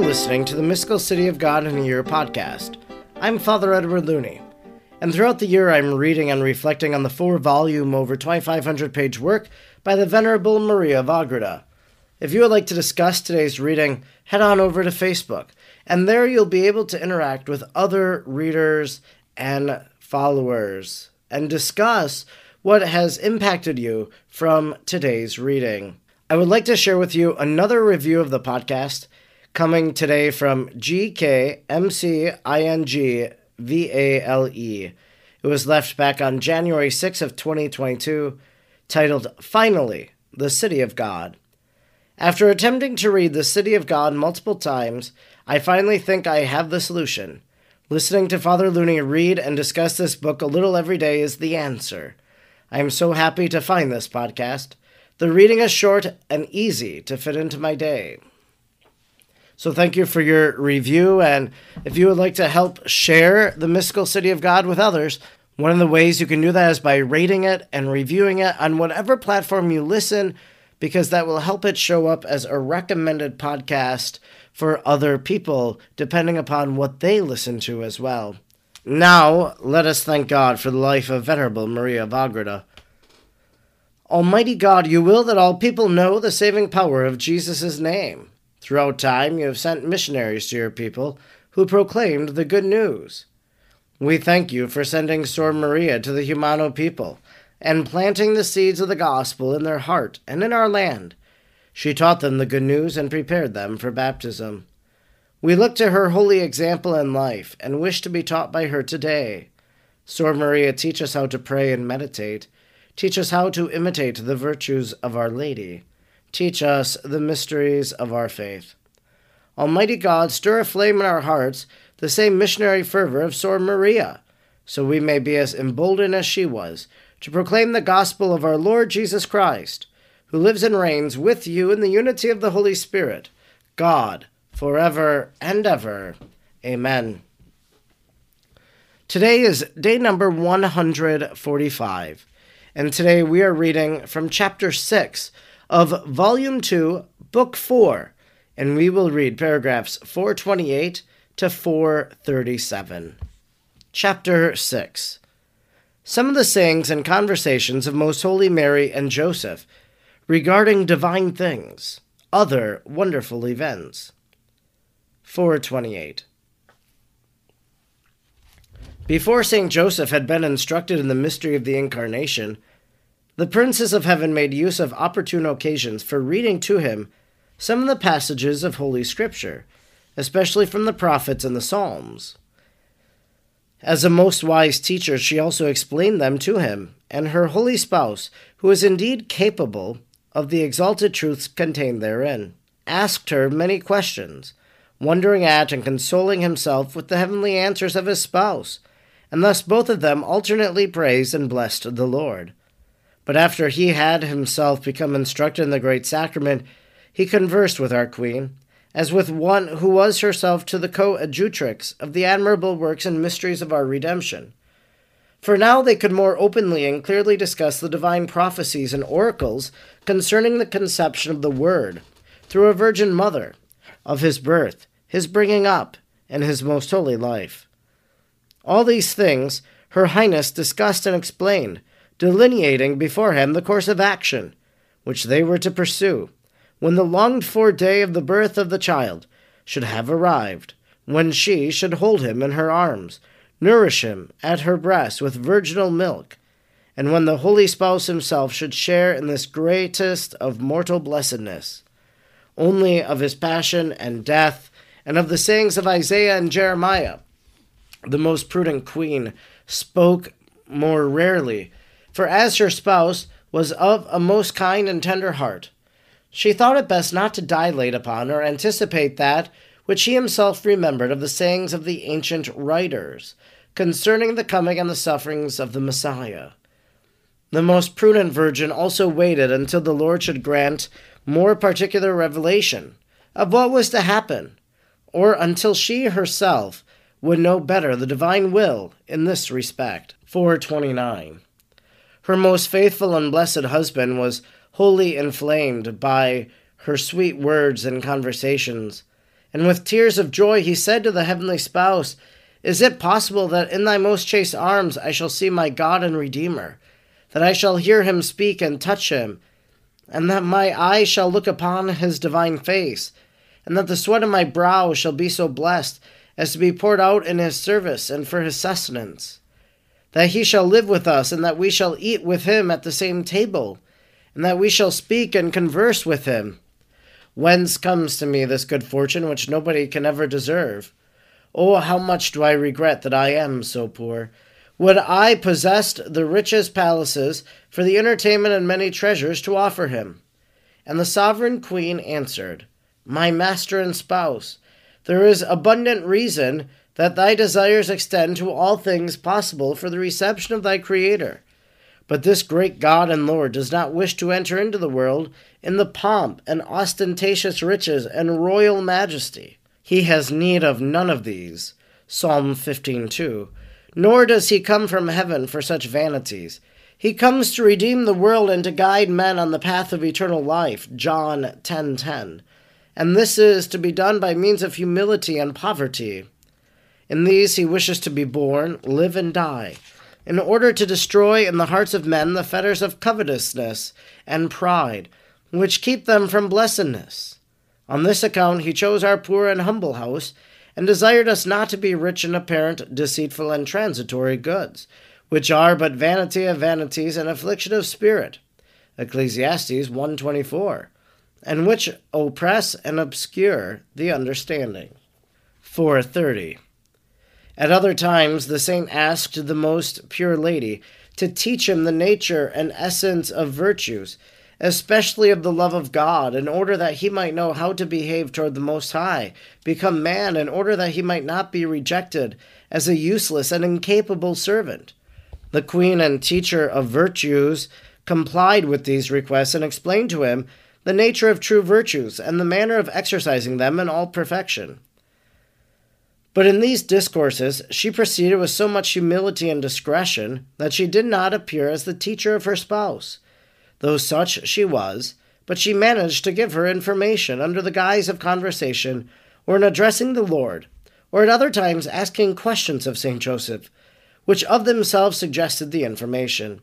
are listening to the Mystical City of God in a Year podcast. I'm Father Edward Looney, and throughout the year I'm reading and reflecting on the four volume, over 2,500 page work by the Venerable Maria of Agreda. If you would like to discuss today's reading, head on over to Facebook, and there you'll be able to interact with other readers and followers and discuss what has impacted you from today's reading. I would like to share with you another review of the podcast coming today from GKMCINGVALE. It was left back on January 6th of 2022, titled Finally, The City of God. After attempting to read The City of God multiple times, I finally think I have the solution. Listening to Father Looney read and discuss this book a little every day is the answer. I am so happy to find this podcast. The reading is short and easy to fit into my day. So thank you for your review. And if you would like to help share the mystical city of God with others, one of the ways you can do that is by rating it and reviewing it on whatever platform you listen, because that will help it show up as a recommended podcast for other people, depending upon what they listen to as well. Now, let us thank God for the life of Venerable Maria of. Almighty God, you will that all people know the saving power of Jesus' name. Throughout time, you have sent missionaries to your people who proclaimed the good news. We thank you for sending Sor Maria to the Jumano people and planting the seeds of the gospel in their heart and in our land. She taught them the good news and prepared them for baptism. We look to her holy example in life and wish to be taught by her today. Sor Maria, teach us how to pray and meditate. Teach us how to imitate the virtues of Our Lady. Teach us the mysteries of our faith. Almighty God, stir aflame in our hearts the same missionary fervor of Sor Maria, so we may be as emboldened as she was to proclaim the gospel of our Lord Jesus Christ, who lives and reigns with you in the unity of the Holy Spirit, God, forever and ever. Amen. Today is day number 145, and today we are reading from chapter 6 of Volume 2, Book 4, and we will read paragraphs 428 to 437. Chapter 6 Some of the sayings and conversations of Most Holy Mary and Joseph regarding divine things, other wonderful events. 428. Before St. Joseph had been instructed in the mystery of the Incarnation, the princes of heaven made use of opportune occasions for reading to him some of the passages of Holy Scripture, especially from the prophets and the Psalms. As a most wise teacher, she also explained them to him, and her holy spouse, who is indeed capable of the exalted truths contained therein, asked her many questions, wondering at and consoling himself with the heavenly answers of his spouse, and thus both of them alternately praised and blessed the Lord. But after he had himself become instructed in the great sacrament, he conversed with our Queen, as with one who was herself to the coadjutrix of the admirable works and mysteries of our redemption. For now they could more openly and clearly discuss the divine prophecies and oracles concerning the conception of the Word through a Virgin Mother, of his birth, his bringing up, and his most holy life. All these things Her Highness discussed and explained, delineating beforehand the course of action which they were to pursue when the longed for day of the birth of the child should have arrived, when she should hold him in her arms, nourish him at her breast with virginal milk, and when the holy spouse himself should share in this greatest of mortal blessedness, only of his passion and death, and of the sayings of Isaiah and Jeremiah. The most prudent queen spoke more rarely for as her spouse was of a most kind and tender heart, she thought it best not to dilate upon or anticipate that which he himself remembered of the sayings of the ancient writers concerning the coming and the sufferings of the Messiah. The most prudent virgin also waited until the Lord should grant more particular revelation of what was to happen, or until she herself would know better the divine will in this respect. 429. Her most faithful and blessed husband was wholly inflamed by her sweet words and conversations, And with tears of joy he said to the heavenly spouse, Is it possible that in thy most chaste arms I shall see my God and Redeemer, that I shall hear him speak and touch him, and that my eyes shall look upon his divine face, and that the sweat of my brow shall be so blessed as to be poured out in his service and for his sustenance? That he shall live with us, and that we shall eat with him at the same table, and that we shall speak and converse with him Whence comes to me this good fortune which nobody can ever deserve? Oh, how much do I regret that I am so poor! Would I possessed the richest palaces for the entertainment and many treasures to offer him. And the sovereign queen answered, My master and spouse, there is abundant reason that thy desires extend to all things possible for the reception of thy Creator. But this great God and Lord does not wish to enter into the world in the pomp and ostentatious riches and royal majesty. He has need of none of these. Psalm 15:2. Nor does he come from heaven for such vanities. He comes to redeem the world and to guide men on the path of eternal life. John 10:10. And this is to be done by means of humility and poverty. In these he wishes to be born, live and die in order to destroy in the hearts of men the fetters of covetousness and pride, which keep them from blessedness. On this account he chose our poor and humble house, and desired us not to be rich in apparent, deceitful, and transitory goods, which are but vanity of vanities and affliction of spirit. Ecclesiastes 124, and which oppress and obscure the understanding. 430. At other times, the saint asked the most pure lady to teach him the nature and essence of virtues, especially of the love of God, in order that he might know how to behave toward the Most High, become man, in order that he might not be rejected as a useless and incapable servant. The queen and teacher of virtues complied with these requests and explained to him the nature of true virtues and the manner of exercising them in all perfection. But in these discourses she proceeded with so much humility and discretion that she did not appear as the teacher of her spouse, though such she was, but she managed to give her information under the guise of conversation, or in addressing the Lord, or at other times asking questions of St. Joseph, which of themselves suggested the information.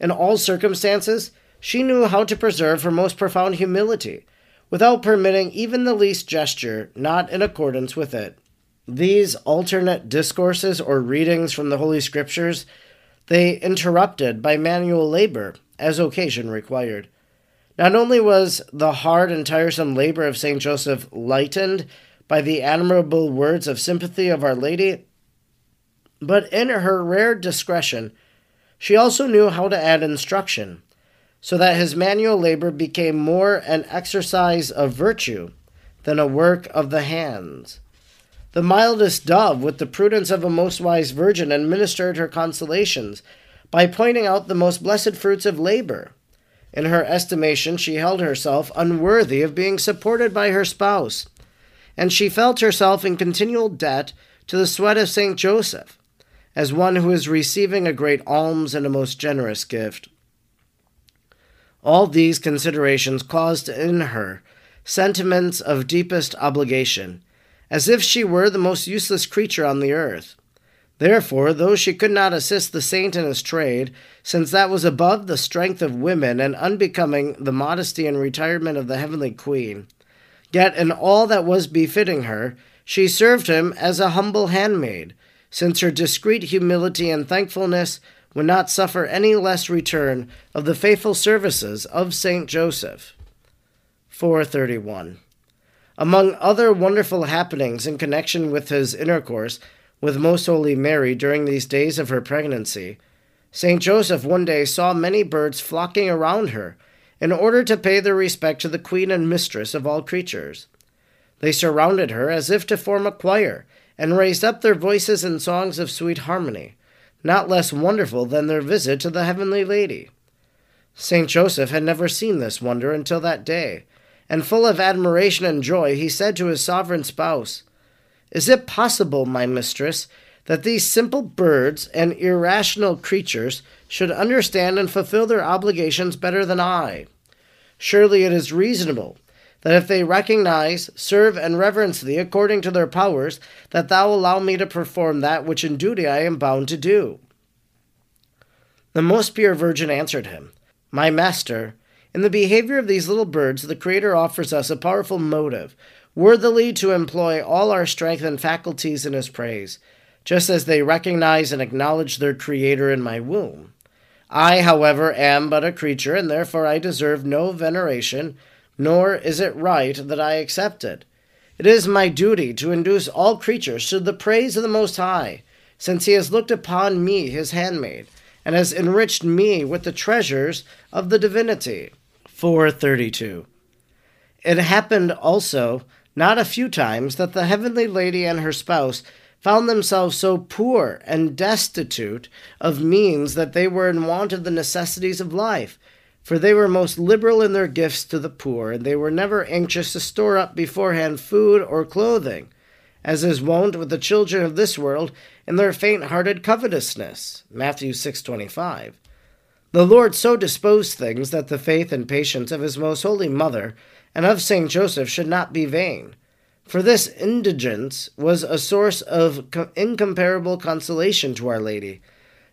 In all circumstances, she knew how to preserve her most profound humility, without permitting even the least gesture not in accordance with it. These alternate discourses or readings from the Holy Scriptures, they interrupted by manual labor, as occasion required. Not only was the hard and tiresome labor of St. Joseph lightened by the admirable words of sympathy of Our Lady, but in her rare discretion, she also knew how to add instruction, so that his manual labor became more an exercise of virtue than a work of the hands. The mildest dove, with the prudence of a most wise virgin, administered her consolations by pointing out the most blessed fruits of labor. In her estimation, she held herself unworthy of being supported by her spouse, and she felt herself in continual debt to the sweat of Saint Joseph, as one who is receiving a great alms and a most generous gift. All these considerations caused in her sentiments of deepest obligation as if she were the most useless creature on the earth. Therefore, though she could not assist the saint in his trade, since that was above the strength of women and unbecoming the modesty and retirement of the heavenly queen, yet in all that was befitting her, she served him as a humble handmaid, since her discreet humility and thankfulness would not suffer any less return of the faithful services of Saint Joseph. 431. Among other wonderful happenings in connection with his intercourse with Most Holy Mary during these days of her pregnancy, St. Joseph one day saw many birds flocking around her in order to pay their respect to the Queen and Mistress of all creatures. They surrounded her as if to form a choir, and raised up their voices in songs of sweet harmony, not less wonderful than their visit to the Heavenly Lady. St. Joseph had never seen this wonder until that day, and full of admiration and joy, he said to his sovereign spouse, Is it possible, my mistress, that these simple birds and irrational creatures should understand and fulfill their obligations better than I? Surely it is reasonable that if they recognize, serve, and reverence thee according to their powers, that thou allow me to perform that which in duty I am bound to do. The most pure virgin answered him, My master, in the behavior of these little birds, the Creator offers us a powerful motive, worthily to employ all our strength and faculties in His praise, just as they recognize and acknowledge their Creator in my womb. I, however, am but a creature, and therefore I deserve no veneration, nor is it right that I accept it. It is my duty to induce all creatures to the praise of the Most High, since He has looked upon me, His handmaid, and has enriched me with the treasures of the divinity. 432. It happened also not a few times that the heavenly lady and her spouse found themselves so poor and destitute of means that they were in want of the necessities of life. For they were most liberal in their gifts to the poor, and they were never anxious to store up beforehand food or clothing, as is wont with the children of this world in their faint-hearted covetousness. Matthew 6:25. The Lord so disposed things that the faith and patience of his most holy mother and of Saint Joseph should not be vain. For this indigence was a source of incomparable consolation to Our Lady,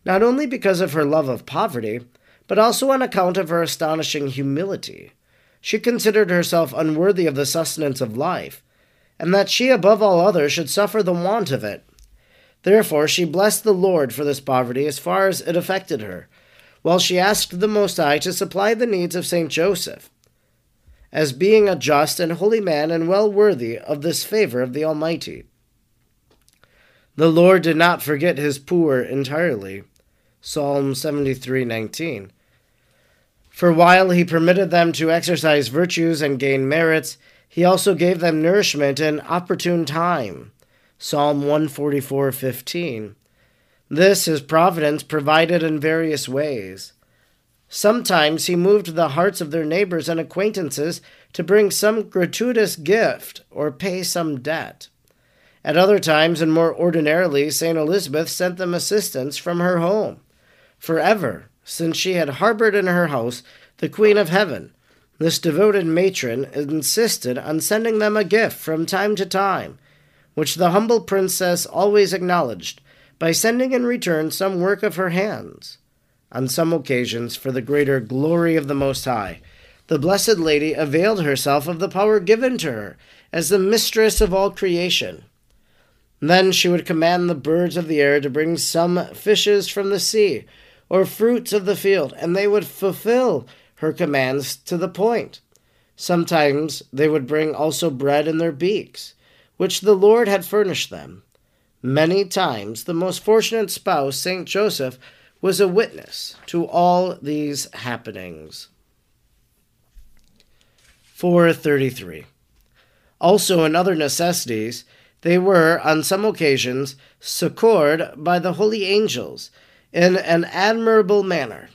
not only because of her love of poverty, but also on account of her astonishing humility. She considered herself unworthy of the sustenance of life, and that she above all others should suffer the want of it. Therefore she blessed the Lord for this poverty as far as it affected her, while she asked the Most High to supply the needs of Saint Joseph as being a just and holy man and well worthy of this favor of the Almighty. The Lord did not forget his poor entirely. Psalm 73:19. For while he permitted them to exercise virtues and gain merits, he also gave them nourishment in opportune time. Psalm 144:15. This his providence provided in various ways. Sometimes he moved the hearts of their neighbors and acquaintances to bring some gratuitous gift or pay some debt. At other times, and more ordinarily, St. Elizabeth sent them assistance from her home. Forever, since she had harbored in her house the Queen of Heaven, this devoted matron insisted on sending them a gift from time to time, which the humble princess always acknowledged by sending in return some work of her hands on some occasions for the greater glory of the Most High. The Blessed Lady availed herself of the power given to her as the mistress of all creation. Then she would command the birds of the air to bring some fishes from the sea, or fruits of the field, and they would fulfill her commands to the point. Sometimes they would bring also bread in their beaks, which the Lord had furnished them. Many times the most fortunate spouse, Saint Joseph, was a witness to all these happenings. 433. Also, in other necessities, they were, on some occasions, succored by the holy angels in an admirable manner.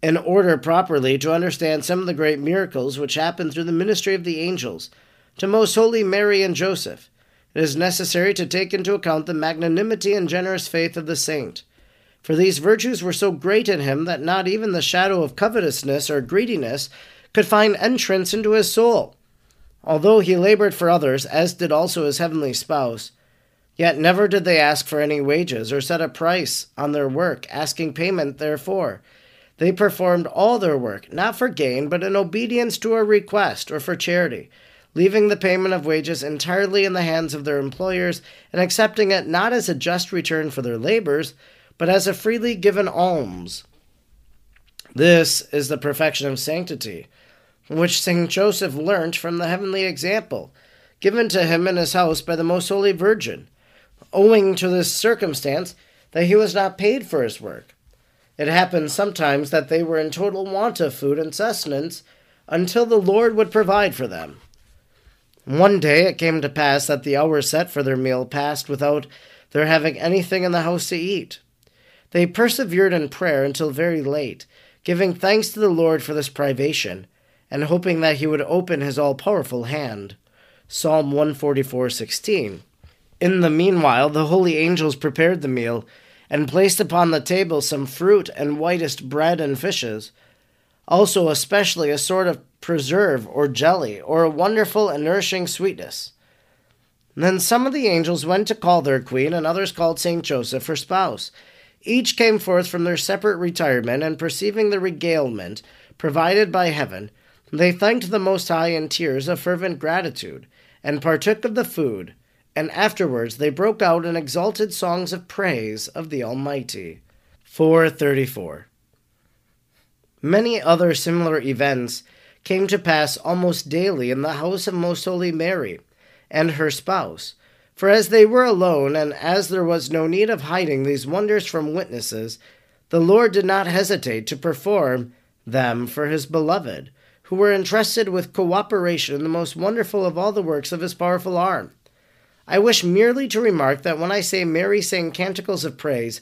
In order properly to understand some of the great miracles which happened through the ministry of the angels to most holy Mary and Joseph, it is necessary to take into account the magnanimity and generous faith of the saint for these virtues were so great in him that not even the shadow of covetousness or greediness could find entrance into his soul. Although he labored for others, as did also his heavenly spouse, yet never did they ask for any wages or set a price on their work, asking payment therefor. They performed all their work, not for gain, but in obedience to a request or for charity, leaving the payment of wages entirely in the hands of their employers and accepting it not as a just return for their labors, but as a freely given alms. This is the perfection of sanctity, which St. Joseph learnt from the heavenly example given to him in his house by the Most Holy Virgin, owing to this circumstance that he was not paid for his work. It happened sometimes that they were in total want of food and sustenance until the Lord would provide for them. One day it came to pass that the hour set for their meal passed without their having anything in the house to eat. They persevered in prayer until very late, giving thanks to the Lord for this privation, and hoping that he would open his all powerful hand. Psalm 144:16. In the meanwhile, the holy angels prepared the meal, and placed upon the table some fruit and whitest bread and fishes, also especially a sort of preserve, or jelly, or a wonderful and nourishing sweetness. then some of the angels went to call their queen, and others called Saint Joseph her spouse. Each came forth from their separate retirement, and perceiving the regalement provided by heaven, they thanked the Most High in tears of fervent gratitude, and partook of the food, and afterwards they broke out in exalted songs of praise of the Almighty. 434. Many other similar events came to pass almost daily in the house of Most Holy Mary and her spouse. For as they were alone, and as there was no need of hiding these wonders from witnesses, the Lord did not hesitate to perform them for his beloved, who were entrusted with cooperation in the most wonderful of all the works of his powerful arm. I wish merely to remark that when I say Mary sang canticles of praise,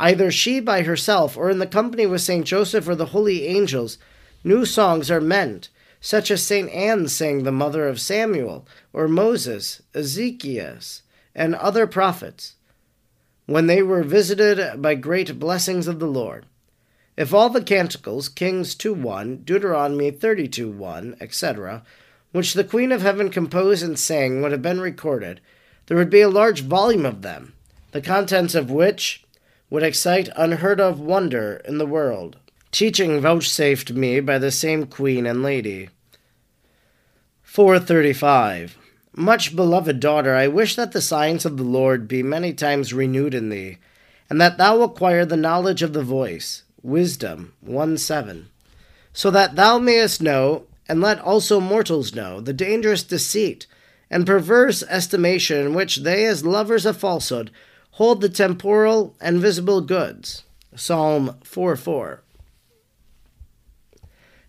Either she by herself or in the company with Saint Joseph or the holy angels, new songs are meant, such as Saint Anne sang the mother of Samuel, or Moses, Ezekias, and other prophets, when they were visited by great blessings of the Lord. If all the canticles, Kings 2 1, Deuteronomy 32 1, etc., which the Queen of Heaven composed and sang would have been recorded, there would be a large volume of them, the contents of which would excite unheard of wonder in the world. Teaching vouchsafed me by the same queen and lady. 435. Much beloved daughter, I wish that the science of the Lord be many times renewed in thee, and that thou acquire the knowledge of the voice, wisdom 1 7, so that thou mayest know, and let also mortals know, the dangerous deceit and perverse estimation in which they, as lovers of falsehood, hold the temporal and visible goods. Psalm 4 4.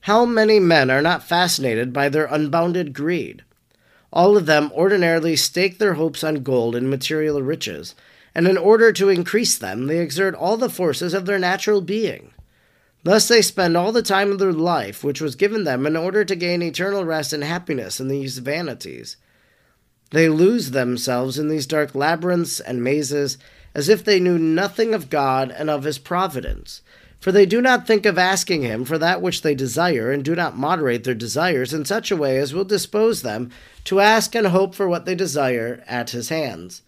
How many men are not fascinated by their unbounded greed? All of them ordinarily stake their hopes on gold and material riches, and in order to increase them, they exert all the forces of their natural being. Thus they spend all the time of their life which was given them in order to gain eternal rest and happiness in these vanities. They lose themselves in these dark labyrinths and mazes as if they knew nothing of God and of His providence. For they do not think of asking Him for that which they desire, and do not moderate their desires in such a way as will dispose them to ask and hope for what they desire at His hands.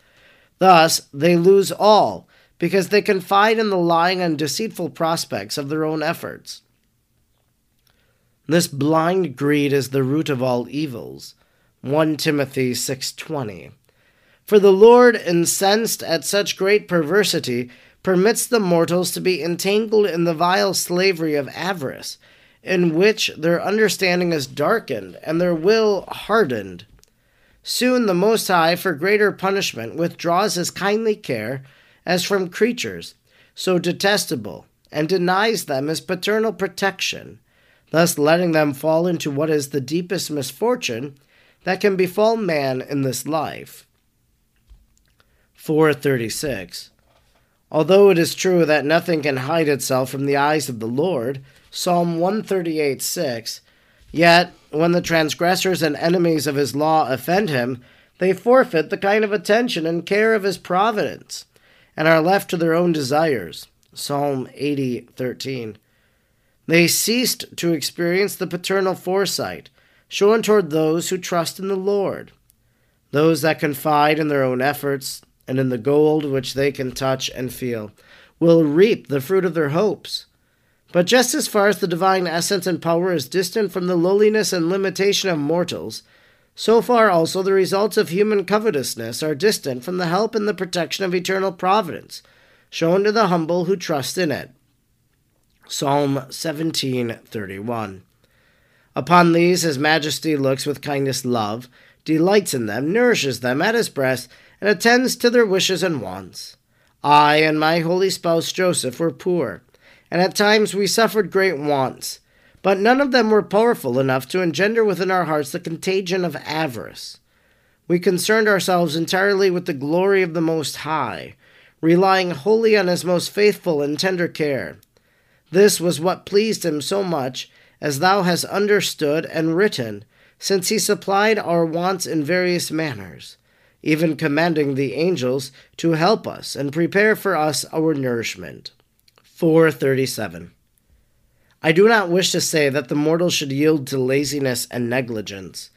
Thus they lose all, because they confide in the lying and deceitful prospects of their own efforts. This blind greed is the root of all evils. 1 Timothy 6:20. For the Lord, incensed at such great perversity, permits the mortals to be entangled in the vile slavery of avarice, in which their understanding is darkened and their will hardened. Soon the Most High, for greater punishment, withdraws his kindly care as from creatures so detestable, and denies them his paternal protection, thus letting them fall into what is the deepest misfortune that can befall man in this life. 436. Although it is true that nothing can hide itself from the eyes of the Lord, Psalm 138 6, yet when the transgressors and enemies of his law offend him, they forfeit the kind of attention and care of his providence, and are left to their own desires. Psalm 80 13. They ceased to experience the paternal foresight shown toward those who trust in the Lord. Those that confide in their own efforts and in the gold which they can touch and feel will reap the fruit of their hopes. But just as far as the divine essence and power is distant from the lowliness and limitation of mortals, so far also the results of human covetousness are distant from the help and the protection of eternal providence, shown to the humble who trust in it. Psalm 1731. Upon these his majesty looks with kindest love, delights in them, nourishes them at his breast, and attends to their wishes and wants. I and my holy spouse Joseph were poor, and at times we suffered great wants, but none of them were powerful enough to engender within our hearts the contagion of avarice. We concerned ourselves entirely with the glory of the Most High, relying wholly on his most faithful and tender care. This was what pleased him so much as thou hast understood and written, since he supplied our wants in various manners, even commanding the angels to help us and prepare for us our nourishment. 437. I do not wish to say that the mortal should yield to laziness and negligence.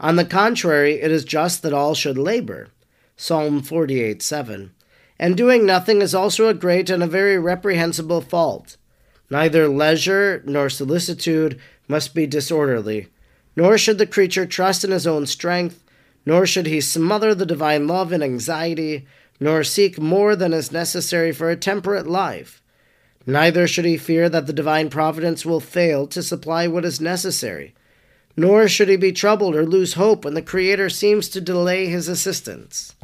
On the contrary, it is just that all should labor. Psalm 48 7. And doing nothing is also a great and a very reprehensible fault. Neither leisure nor solicitude must be disorderly, nor should the creature trust in his own strength, nor should he smother the divine love in anxiety, nor seek more than is necessary for a temperate life. Neither should he fear that the divine providence will fail to supply what is necessary, nor should he be troubled or lose hope when the Creator seems to delay his assistance.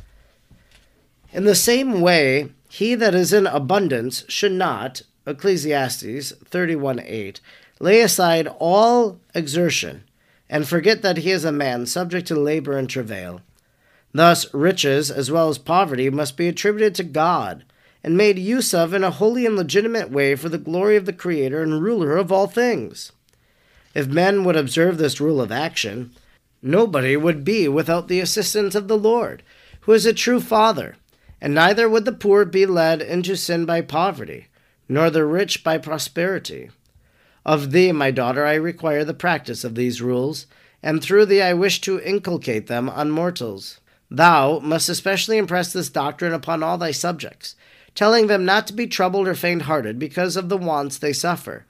In the same way, he that is in abundance should not, Ecclesiastes 31 8, lay aside all exertion, and forget that he is a man subject to labor and travail. Thus, riches as well as poverty must be attributed to God, and made use of in a holy and legitimate way for the glory of the Creator and ruler of all things. If men would observe this rule of action, nobody would be without the assistance of the Lord, who is a true Father and neither would the poor be led into sin by poverty, nor the rich by prosperity. Of thee, my daughter, I require the practice of these rules, and through thee I wish to inculcate them on mortals. Thou must especially impress this doctrine upon all thy subjects, telling them not to be troubled or faint hearted because of the wants they suffer,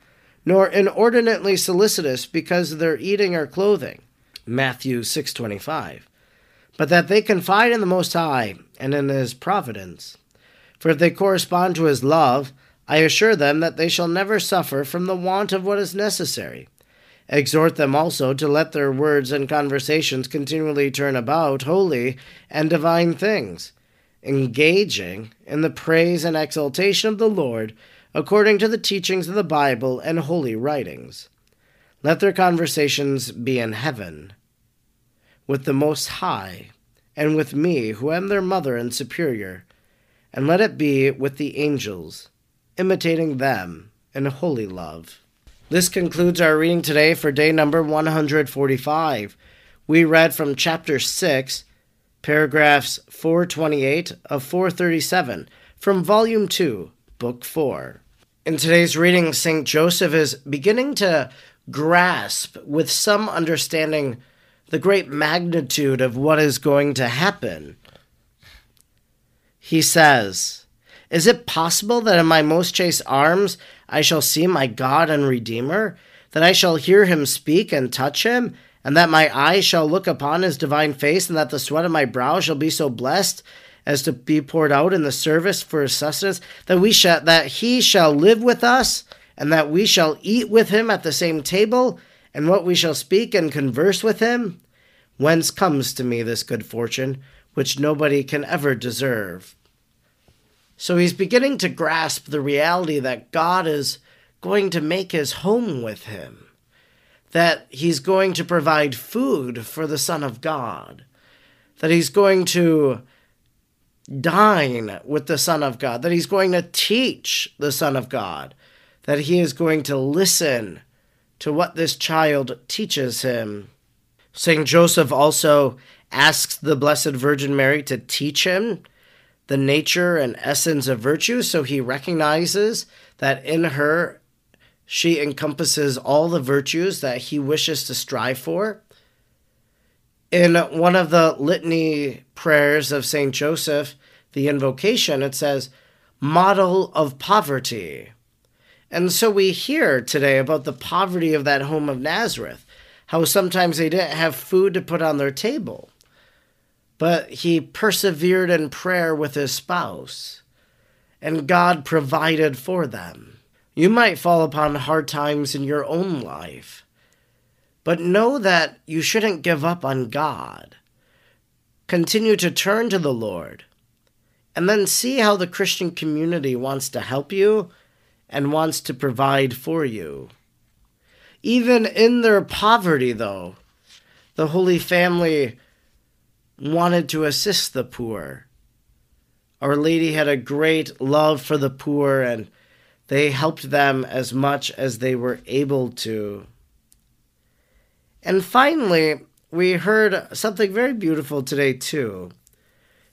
nor inordinately solicitous because of their eating or clothing. Matthew 625 but that they confide in the Most High and in His providence. For if they correspond to His love, I assure them that they shall never suffer from the want of what is necessary. Exhort them also to let their words and conversations continually turn about holy and divine things, engaging in the praise and exaltation of the Lord according to the teachings of the Bible and holy writings. Let their conversations be in heaven with the Most High, and with me, who am their mother and superior, and let it be with the angels, imitating them in holy love. This concludes our reading today for day number 145. We read from chapter 6, paragraphs 428 of 437 from volume 2, book 4. In today's reading, St. Joseph is beginning to grasp with some understanding the great magnitude of what is going to happen. He says, Is it possible that in my most chaste arms I shall see my God and Redeemer? That I shall hear him speak and touch him? And that my eyes shall look upon his divine face, and that the sweat of my brow shall be so blessed as to be poured out in the service for his sustenance, that we shall that he shall live with us, and that we shall eat with him at the same table, and what we shall speak and converse with him? Whence comes to me this good fortune, which nobody can ever deserve? So he's beginning to grasp the reality that God is going to make his home with him, that he's going to provide food for the Son of God, that he's going to dine with the Son of God, that he's going to teach the Son of God, that he is going to listen to what this child teaches him. St. Joseph also asks the Blessed Virgin Mary to teach him the nature and essence of virtue, so he recognizes that in her she encompasses all the virtues that he wishes to strive for. In one of the litany prayers of St. Joseph, the invocation, it says, Model of poverty. And so we hear today about the poverty of that home of Nazareth, how sometimes they didn't have food to put on their table. But he persevered in prayer with his spouse, and God provided for them. You might fall upon hard times in your own life, but know that you shouldn't give up on God. Continue to turn to the Lord, and then see how the Christian community wants to help you and wants to provide for you. Even in their poverty, though, the Holy Family wanted to assist the poor. Our Lady had a great love for the poor, and they helped them as much as they were able to. And finally, we heard something very beautiful today, too.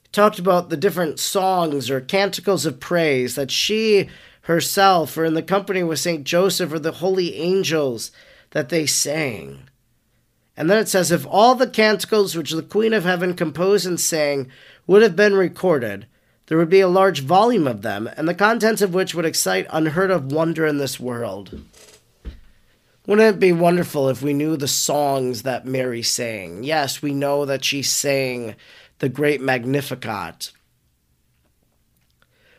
It talked about the different songs or canticles of praise that she herself or in the company with St. Joseph or the holy angels that they sang. And then it says, If all the canticles which the Queen of Heaven composed and sang would have been recorded, there would be a large volume of them, and the contents of which would excite unheard of wonder in this world. Wouldn't it be wonderful if we knew the songs that Mary sang? Yes, we know that she sang the great Magnificat.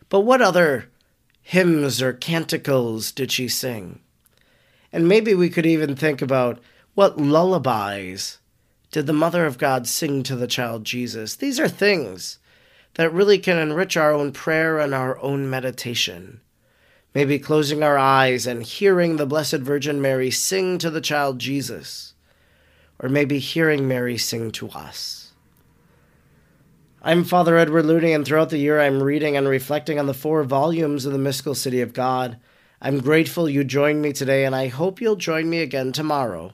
But what other hymns or canticles did she sing? And maybe we could even think about what lullabies did the Mother of God sing to the child Jesus? These are things that really can enrich our own prayer and our own meditation. Maybe closing our eyes and hearing the Blessed Virgin Mary sing to the child Jesus, or maybe hearing Mary sing to us. I'm Father Edward Looney, and throughout the year I'm reading and reflecting on the four volumes of the Mystical City of God. I'm grateful you joined me today, and I hope you'll join me again tomorrow.